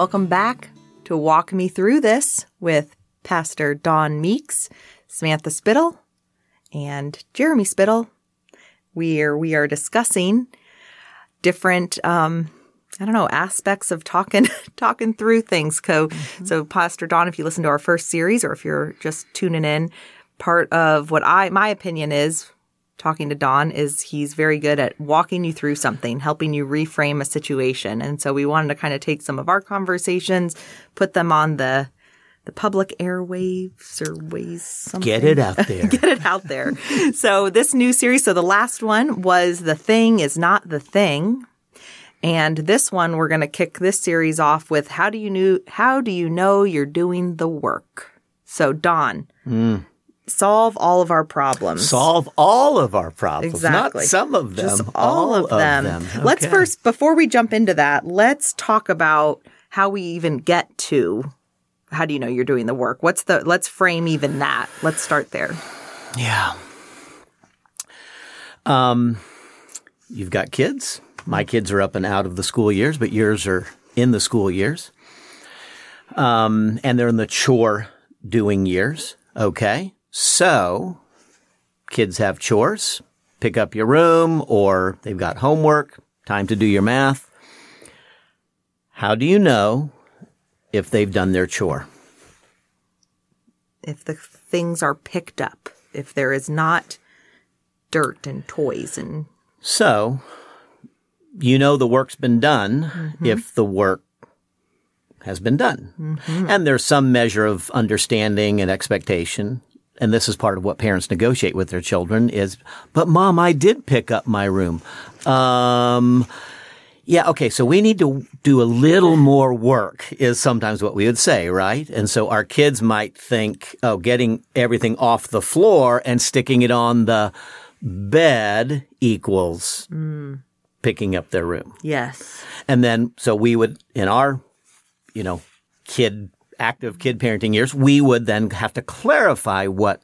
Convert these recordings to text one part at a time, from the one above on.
Welcome back to Walk Me Through This with Pastor Don Meeks, Samantha Spittle, and Jeremy Spittle. We are we are discussing different um, I don't know aspects of talking talking through things. So, mm-hmm. so Pastor Don, if you listen to our first series, or if you're just tuning in, part of what I my opinion is talking to Don is he's very good at walking you through something, helping you reframe a situation. And so we wanted to kind of take some of our conversations, put them on the the public airwaves or ways something. Get it out there. Get it out there. so this new series, so the last one was The Thing is Not the Thing. And this one we're going to kick this series off with how do you know how do you know you're doing the work? So Don, mm solve all of our problems. Solve all of our problems. Exactly. Not some of them. Just all, all of them. Of them. Okay. Let's first, before we jump into that, let's talk about how we even get to how do you know you're doing the work? What's the, let's frame even that. Let's start there. Yeah. Um, you've got kids. My kids are up and out of the school years, but yours are in the school years. Um, and they're in the chore doing years. Okay. So kids have chores, pick up your room, or they've got homework, time to do your math. How do you know if they've done their chore? If the things are picked up, if there is not dirt and toys and. So, you know the work's been done mm-hmm. if the work has been done. Mm-hmm. And there's some measure of understanding and expectation and this is part of what parents negotiate with their children is, but mom, I did pick up my room. Um, yeah, okay, so we need to do a little more work is sometimes what we would say, right? And so our kids might think, oh, getting everything off the floor and sticking it on the bed equals mm. picking up their room. Yes. And then, so we would, in our, you know, kid active kid parenting years, we would then have to clarify what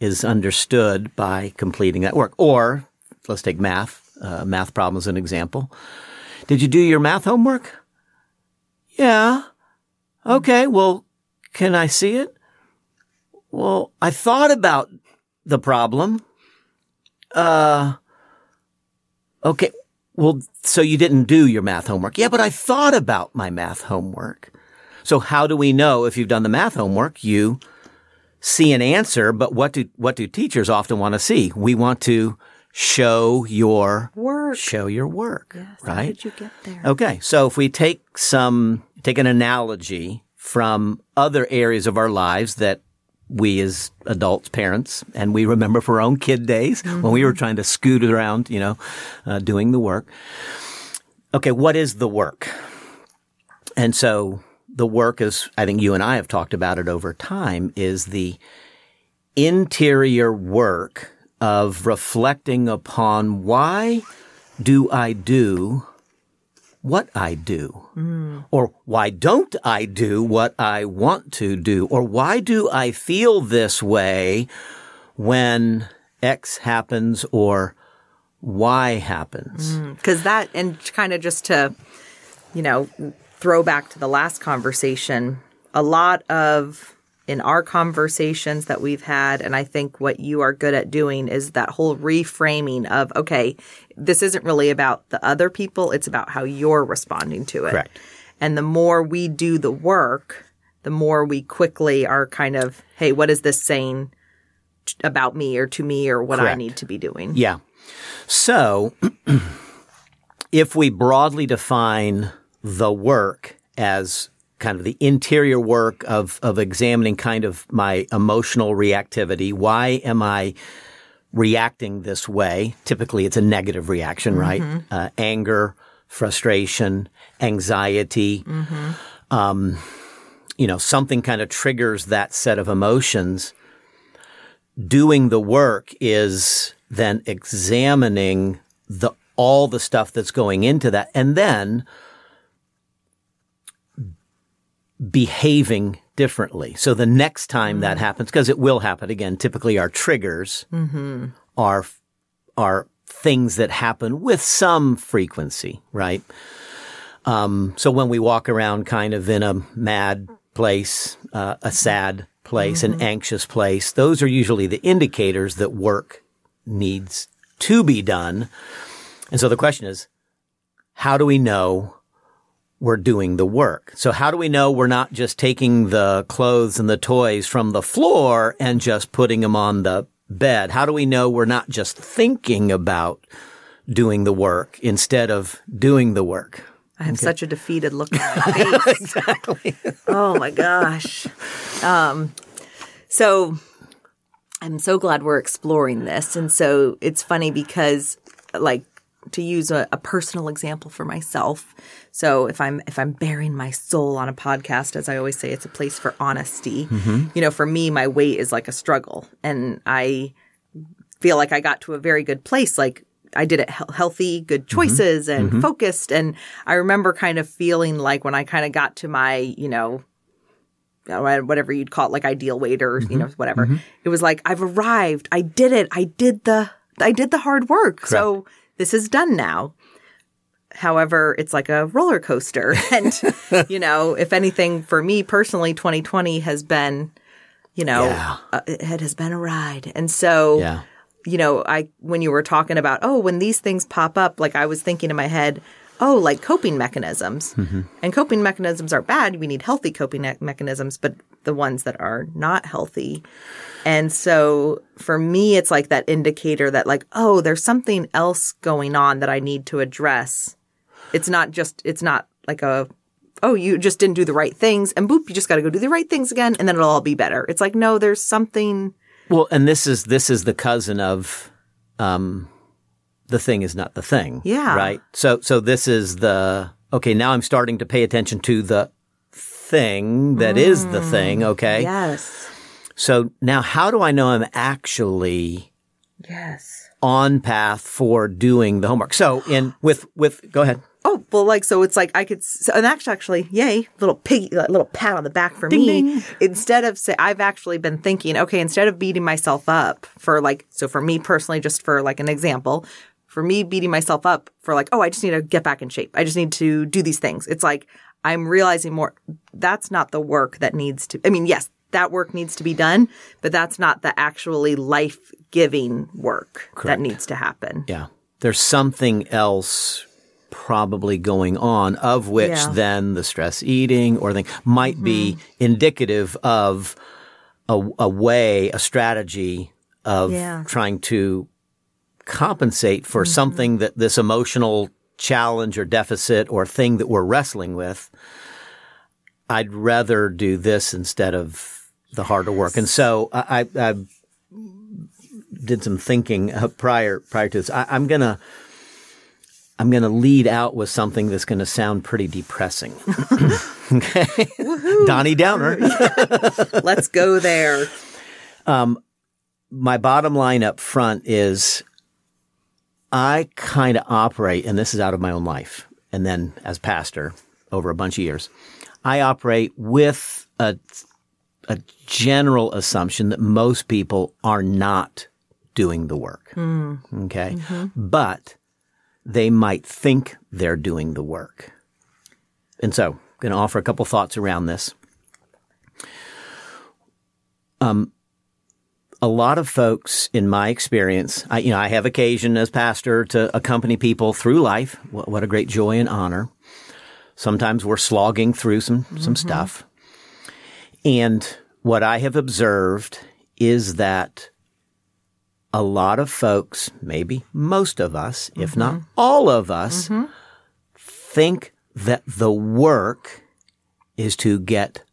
is understood by completing that work. Or let's take math, uh, math problem as an example. Did you do your math homework? Yeah. Okay. Well, can I see it? Well, I thought about the problem. Uh, okay. Well, so you didn't do your math homework. Yeah, but I thought about my math homework. So how do we know if you've done the math homework? You see an answer, but what do, what do teachers often want to see? We want to show your work. Show your work. Yes, right? How did you get there? Okay. So if we take some, take an analogy from other areas of our lives that we as adults, parents, and we remember for our own kid days mm-hmm. when we were trying to scoot around, you know, uh, doing the work. Okay. What is the work? And so the work, as I think you and I have talked about it over time, is the interior work of reflecting upon why do I do what I do? Mm. Or why don't I do what I want to do? Or why do I feel this way when X happens or Y happens? Because mm, that, and kind of just to, you know, throwback to the last conversation, a lot of in our conversations that we've had, and I think what you are good at doing is that whole reframing of, okay, this isn't really about the other people, it's about how you're responding to it. Correct. And the more we do the work, the more we quickly are kind of, hey, what is this saying about me or to me or what Correct. I need to be doing? Yeah. So if we broadly define the work as kind of the interior work of, of examining kind of my emotional reactivity. Why am I reacting this way? Typically, it's a negative reaction, mm-hmm. right? Uh, anger, frustration, anxiety. Mm-hmm. Um, you know, something kind of triggers that set of emotions. Doing the work is then examining the all the stuff that's going into that, and then behaving differently. So the next time mm-hmm. that happens, because it will happen again, typically our triggers mm-hmm. are, are things that happen with some frequency, right? Um, so when we walk around kind of in a mad place, uh, a sad place, an anxious place, those are usually the indicators that work needs to be done. And so the question is, how do we know we're doing the work? So how do we know we're not just taking the clothes and the toys from the floor and just putting them on the bed? How do we know we're not just thinking about doing the work instead of doing the work? I have such a defeated look on my face. Exactly. oh my gosh. Um, so I'm so glad we're exploring this. And so it's funny because like to use a, a personal example for myself. So if I'm if I'm baring my soul on a podcast, as I always say, it's a place for honesty. Mm-hmm. You know, for me, my weight is like a struggle, and I feel like I got to a very good place. Like I did it he- healthy, good mm-hmm. choices, and mm-hmm. focused. And I remember kind of feeling like when I kind of got to my, you know, uh, whatever you'd call it, like ideal weight or you know whatever. It was like I've arrived. I did it. I did the I did the hard work. So this is done now. However, it's like a roller coaster, and you know, if anything, for me personally, 2020 has been, you know, Yeah. uh, it has been a ride, and so Yeah. you know, I when you were talking about, oh, when these things pop up, like I was thinking in my head, oh, like coping mechanisms. And coping mechanisms are bad. We need healthy coping me- mechanisms, but the ones that are not healthy. And so for me, it's like that indicator that like, oh, there's something else going on that I need to address. It's not just, it's not like a, oh, you just didn't do the right things and boop, you just got to go do the right things again and then it'll all be better. It's like, no, there's something. Well, and this is this is the cousin of um the thing is not the thing. Yeah. Right? So so this is the okay, now I'm starting to pay attention to the thing that is the mm. thing, okay? Yes. So now how do I know I'm actually Yes. on path for doing the homework? So in with with go ahead. Oh well, like so, it's like I could, so, and actually, actually, yay, little piggy, little pat on the back for me. ding. Instead of say, I've actually been thinking, okay, instead of beating myself up for like, so for me personally, just for like an example, for me beating myself up for like, oh, I just need to get back in shape. I just need to do these things. It's like I'm realizing more. That's not the work that needs to. I mean, yes, that work needs to be done, but that's not the actually life giving work that needs to happen. Yeah. There's something else probably going on of which Yeah. then the stress eating or thing might be mm-hmm. indicative of a, a way, a strategy of Yeah. trying to compensate for something that this emotional challenge or deficit or thing that we're wrestling with. I'd rather do this instead of the harder work. And so I, I, I did some thinking uh, prior prior to this. I, I'm gonna I'm gonna lead out with something that's gonna sound pretty depressing. okay, Donnie Downer. Let's go there. My bottom line up front is I kind of operate, and this is out of my own life, and then as pastor over a bunch of years, I operate with a a general assumption that most people are not doing the work. Okay. But they might think they're doing the work. And so, I'm going to offer a couple thoughts around this. Um, a lot of folks, in my experience, I, you know, I have occasion as pastor to accompany people through life. What, what a great joy and honor. Sometimes we're slogging through some some mm-hmm. stuff, and what I have observed is that a lot of folks, maybe most of us, if not mm-hmm. all of us, mm-hmm. think that the work is to get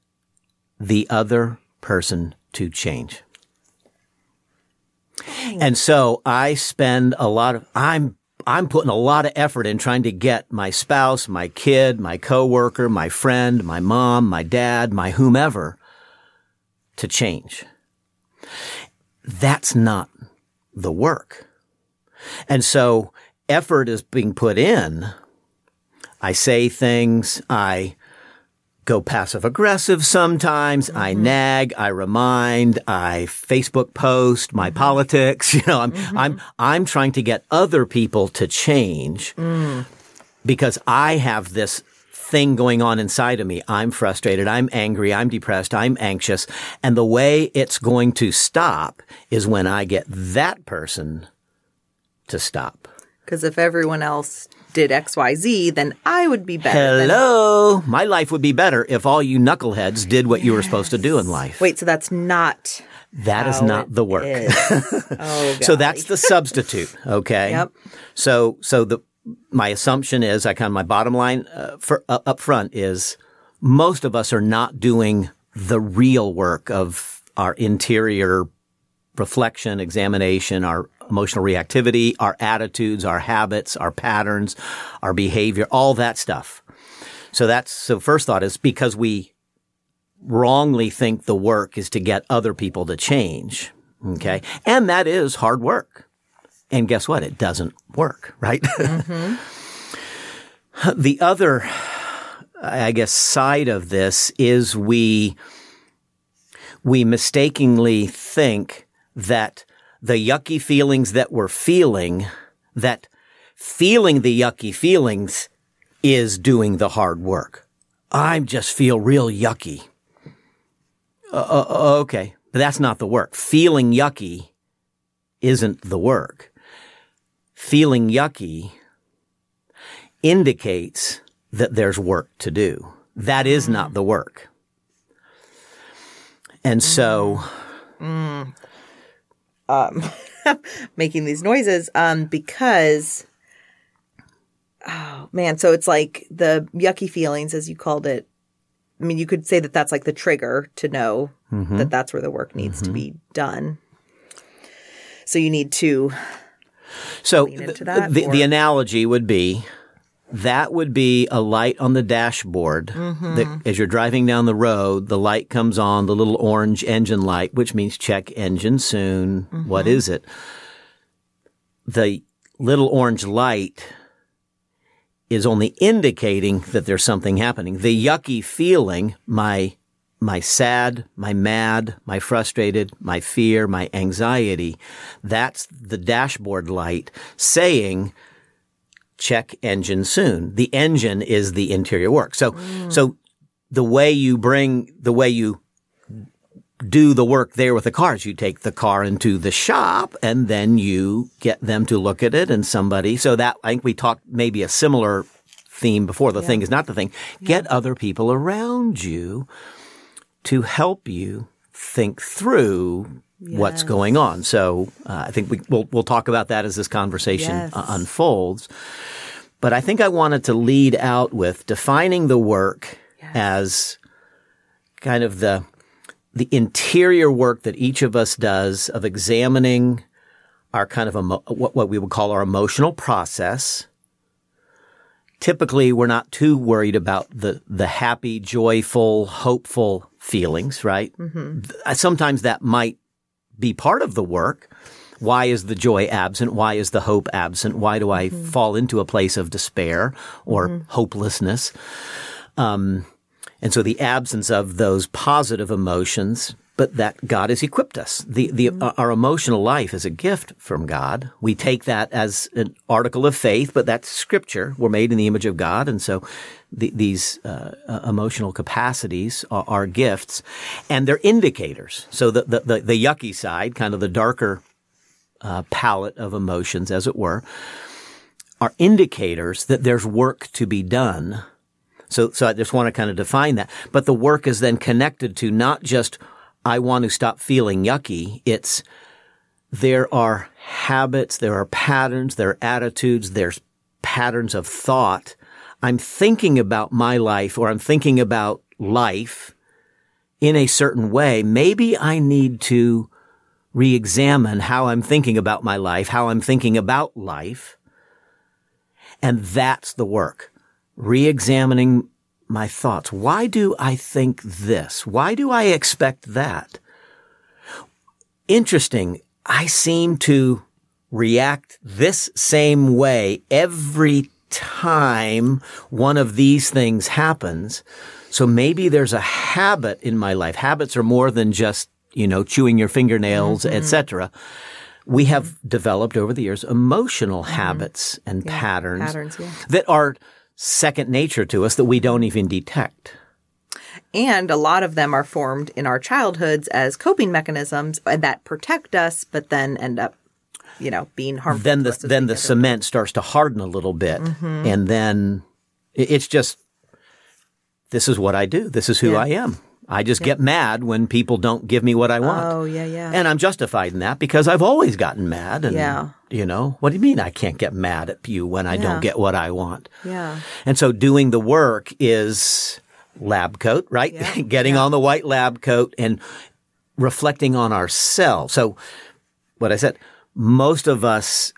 the other person to change. And so I spend a lot of I'm I'm putting a lot of effort in trying to get my spouse, my kid, my coworker, my friend, my mom, my dad, my whomever to change. That's not the work. And so effort is being put in. I say things, I go passive aggressive sometimes. I mm-hmm. nag, I remind, I Facebook post my mm-hmm. politics. You know, I'm, mm-hmm. I'm, I'm trying to get other people to change mm. because I have this thing going on inside of me. I'm frustrated. I'm angry. I'm depressed. I'm anxious. And the way it's going to stop is when I get that person to stop. Because if everyone else did XYZ, then I would be better. than- Hello. My life would be better if all you knuckleheads did what you were supposed to do in life. Wait, so that's not. That is not the work. oh, So that's the substitute. Okay. Yep. So, so the, my assumption is I kind of my bottom line uh, for uh, up front is most of us are not doing the real work of our interior reflection, examination, our emotional reactivity, our attitudes, our habits, our patterns, our behavior, all that stuff. So that's, so first thought is because we wrongly think the work is to get other people to change. Okay. And that is hard work. And guess what? It doesn't work, right? the other, I guess, side of this is we, we mistakenly think that the yucky feelings that we're feeling, that feeling the yucky feelings is doing the hard work. I just feel real yucky. Uh, uh, okay, but that's not the work. Feeling yucky isn't the work. Feeling yucky indicates that there's work to do. That is not the work. And so, Um, making these noises um, because oh man so it's like the yucky feelings as you called it. I mean you could say that that's like the trigger to know mm-hmm. that that's where the work needs to mm-hmm. be done. So you need to so into th- that, the, the analogy would be that would be a light on the dashboard Mm-hmm. that as you're driving down the road, the light comes on, the little orange engine light, which means check engine soon. Mm-hmm. What is it? The little orange light is only indicating that there's something happening. The yucky feeling, my my sad, my mad, my frustrated, my fear, my anxiety, that's the dashboard light saying check engine soon. The engine is the interior work. So, so the way you bring, the way you do the work there with the cars, you take the car into the shop and then you get them to look at it and somebody. So that, I think we talked maybe a similar theme before. The thing is not the thing. Get other people around you to help you think through what's going on. So uh, I think we, we'll, we'll talk about that as this conversation Yes. uh, unfolds. But I think I wanted to lead out with defining the work as kind of the the interior work that each of us does of examining our kind of emo- what, what we would call our emotional process. Typically, we're not too worried about the the happy, joyful, hopeful feelings, right? Th- Sometimes that might be part of the work. Why is the joy absent? Why is the hope absent? Why do I mm-hmm. fall into a place of despair or mm-hmm. hopelessness? Um, and so the absence of those positive emotions, but that God has equipped us. The, the, mm-hmm. uh, our emotional life is a gift from God. We take that as an article of faith, but that's scripture. We're made in the image of God. And so the, these uh, uh, emotional capacities are, are gifts and they're indicators. So the, the, the, the yucky side, kind of the darker uh, palette of emotions, as it were, are indicators that there's work to be done so, so I just want to kind of define that. But the work is then connected to not just, I want to stop feeling yucky. It's, there are habits, there are patterns, there are attitudes, there's patterns of thought. I'm thinking about my life or I'm thinking about life in a certain way. Maybe I need to re-examine how I'm thinking about my life, how I'm thinking about life. And that's the work re-examining my thoughts. Why do I think this? Why do I expect that? Interesting. I seem to react this same way every time one of these things happens. So maybe there's a habit in my life. Habits are more than just, you know, chewing your fingernails, mm-hmm. etc. We have developed over the years emotional mm-hmm. habits and patterns patterns, yeah. that are second nature to us that we don't even detect. And a lot of them are formed in our childhoods as coping mechanisms that protect us, but then end up, you know, being harmful. Then the then the cement starts to harden a little bit, Mm-hmm. and then it's just this is what I do. This is who Yeah. I am. I just get mad when people don't give me what I want. Oh yeah, yeah. And I'm justified in that because I've always gotten mad. And, Yeah. you know, what do you mean I can't get mad at you when I Yeah. don't get what I want? yeah. And so doing the work is lab coat, right? Yeah. Getting on the white lab coat and reflecting on ourselves. So what I said, most of us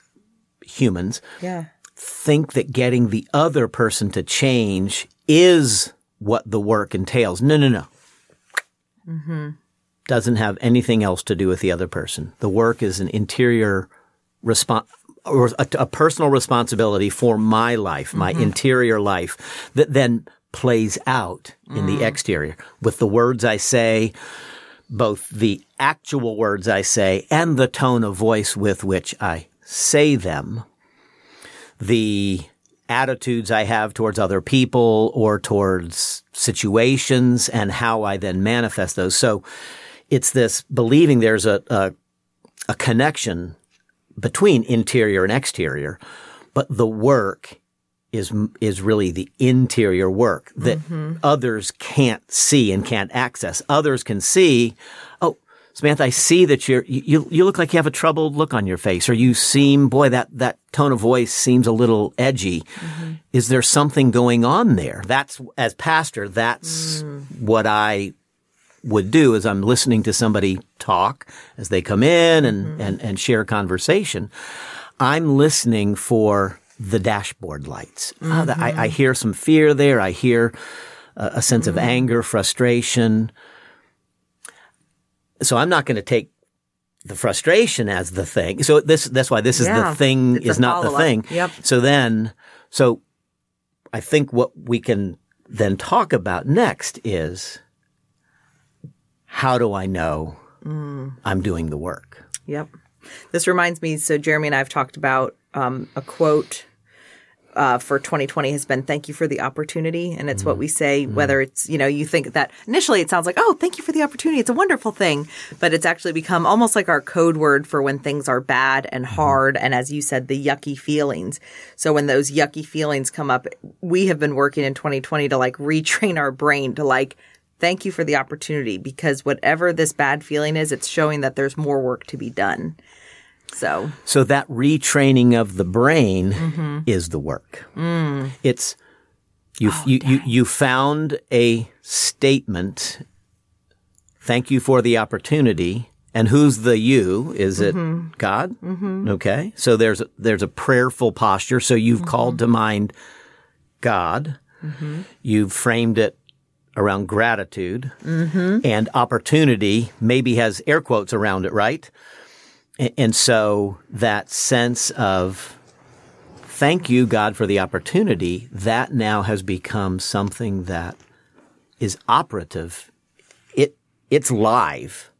humans Yeah. think that getting the other person to change is what the work entails. No, no, no. Mm-hmm. Doesn't have anything else to do with the other person. The work is an interior response or a, a personal responsibility for my life, my mm-hmm. interior life that then plays out in the mm. exterior with the words I say, both the actual words I say and the tone of voice with which I say them the attitudes I have towards other people or towards situations and how I then manifest those. So it's this believing there's a, a, a connection between interior and exterior, but the work is is really the interior work that mm-hmm. others can't see and can't access. Others can see, oh, Samantha, I see that you're you you look like you have a troubled look on your face, or you seem, boy, that that tone of voice seems a little edgy. Mm-hmm. Is there something going on there? That's as pastor, that's mm. what I would do is I'm listening to somebody talk as they come in and, mm-hmm. and, and share conversation. I'm listening for the dashboard lights. Ah, that- I, I hear some fear there. I hear a, a sense of anger, frustration. So I'm not going to take the frustration as the thing. So this, that's why this is Yeah, the thing it's is not the thing. Yep. So then, so I think what we can then talk about next is how do I know I'm doing the work? Yep. This reminds me. So Jeremy and I have talked about um, a quote uh, for 2020 has been "Thank you for the opportunity," and it's what we say whether it's you know you think that initially it sounds like oh thank you for the opportunity. It's a wonderful thing, but it's actually become almost like our code word for when things are bad and hard, and as you said the yucky feelings. So when those yucky feelings come up, we have been working in 2020 to like retrain our brain to like thank you for the opportunity because whatever this bad feeling is, it's showing that there's more work to be done. So, So that retraining of the brain mm-hmm. is the work. Mm. It's you, oh, you, you, you found a statement. Thank you for the opportunity. And who's the you? Is it mm-hmm. God? Mm-hmm. Okay. So there's a, there's a prayerful posture. So you've called to mind God. You've framed it around gratitude mm-hmm. and opportunity maybe has air quotes around it, right? And so that sense of thank you, God, for the opportunity, that now has become something that is operative. It, it's live.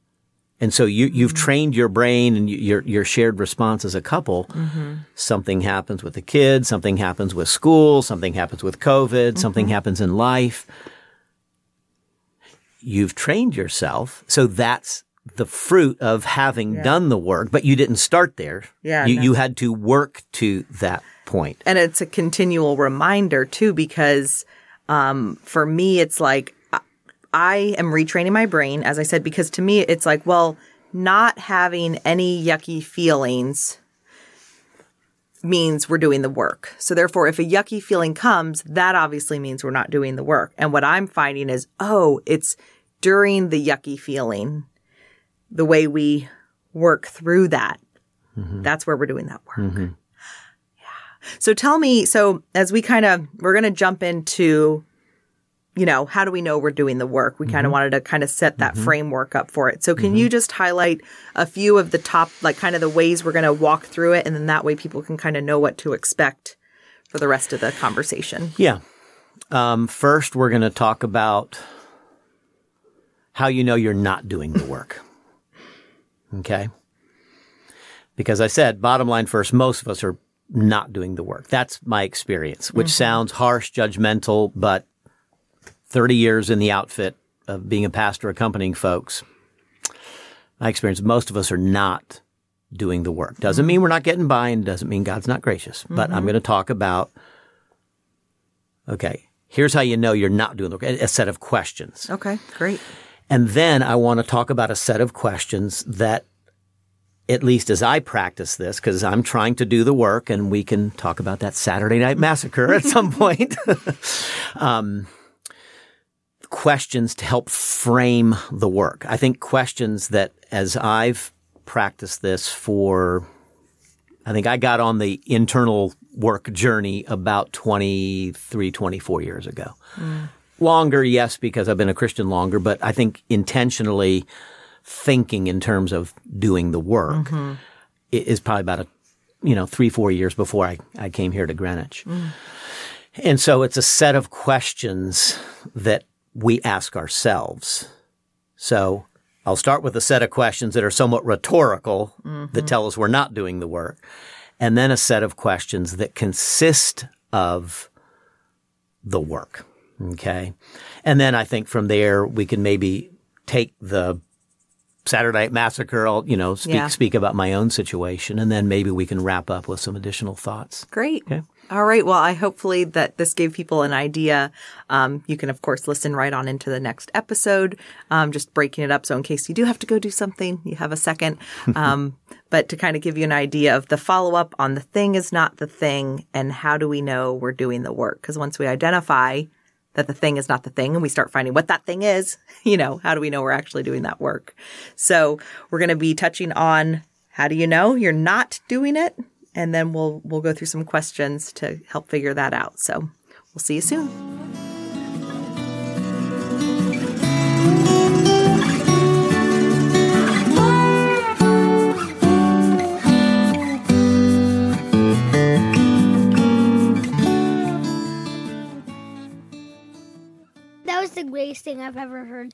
And so you, you've mm-hmm. trained your brain and your, your shared response as a couple. Mm-hmm. Something happens with the kids, something happens with school, something happens with COVID, something happens in life. You've trained yourself. So that's the fruit of having done the work, but you didn't start there. Yeah, You, no. you had to work to that point. and it's a continual reminder too, because um, for me, it's like I am retraining my brain, as I said, because to me, it's like, well, not having any yucky feelings means we're doing the work. So therefore, if a yucky feeling comes, that obviously means we're not doing the work. And what I'm finding is, oh, it's during the yucky feeling, the way we work through that. Mm-hmm. That's where we're doing that work. Mm-hmm. Yeah. So tell me, so as we kind of, we're going to jump into, you know, how do we know we're doing the work? We kind of mm-hmm. wanted to kind of set that mm-hmm. framework up for it. So can you mm-hmm. just highlight a few of the top, like kind of the ways we're going to walk through it? And then that way people can kind of know what to expect for the rest of the conversation. Yeah. Um, first, we're going to talk about how you know you're not doing the work. Okay. Because I said, bottom line first, most of us are not doing the work. That's my experience, which sounds harsh, judgmental, but 30 years in the outfit of being a pastor accompanying folks, my experience, most of us are not doing the work. Doesn't mean we're not getting by and doesn't mean God's not gracious, but I'm going to talk about, okay, here's how you know you're not doing the work, a a set of questions. Okay, great. And then I want to talk about a set of questions that, at least as I practice this, because I'm trying to do the work, and we can talk about that Saturday Night Massacre at some point. um, questions to help frame the work. I think questions that, as I've practiced this for, I think I got on the internal work journey about 23, 24 years ago. Mm. Longer, yes, because I've been a Christian longer, but I think intentionally thinking in terms of doing the work mm-hmm. i- is probably about a, you know, three, four years before I, I came here to Greenwich. Mm. And so it's a set of questions that we ask ourselves. So I'll start with a set of questions that are somewhat rhetorical that mm-hmm. tell us we're not doing the work. And then a set of questions that consist of the work. Okay. And then I think from there we can maybe take the Saturday Night Massacre, I'll, you know, speak, Yeah. speak about my own situation, and then maybe we can wrap up with some additional thoughts. Great. All right. Well, I hopefully that this gave people an idea. Um, you can, of course, listen right on into the next episode, um, just breaking it up. So in case you do have to go do something, you have a second. Um, but to kind of give you an idea of the follow up on the thing is not the thing and how do we know we're doing the work? Because once we identify that the thing is not the thing and we start finding what that thing is, you know, how do we know we're actually doing that work? So we're going to be touching on how do you know you're not doing it? And then we'll we'll go through some questions to help figure that out. So we'll see you soon. That was the greatest thing I've ever heard.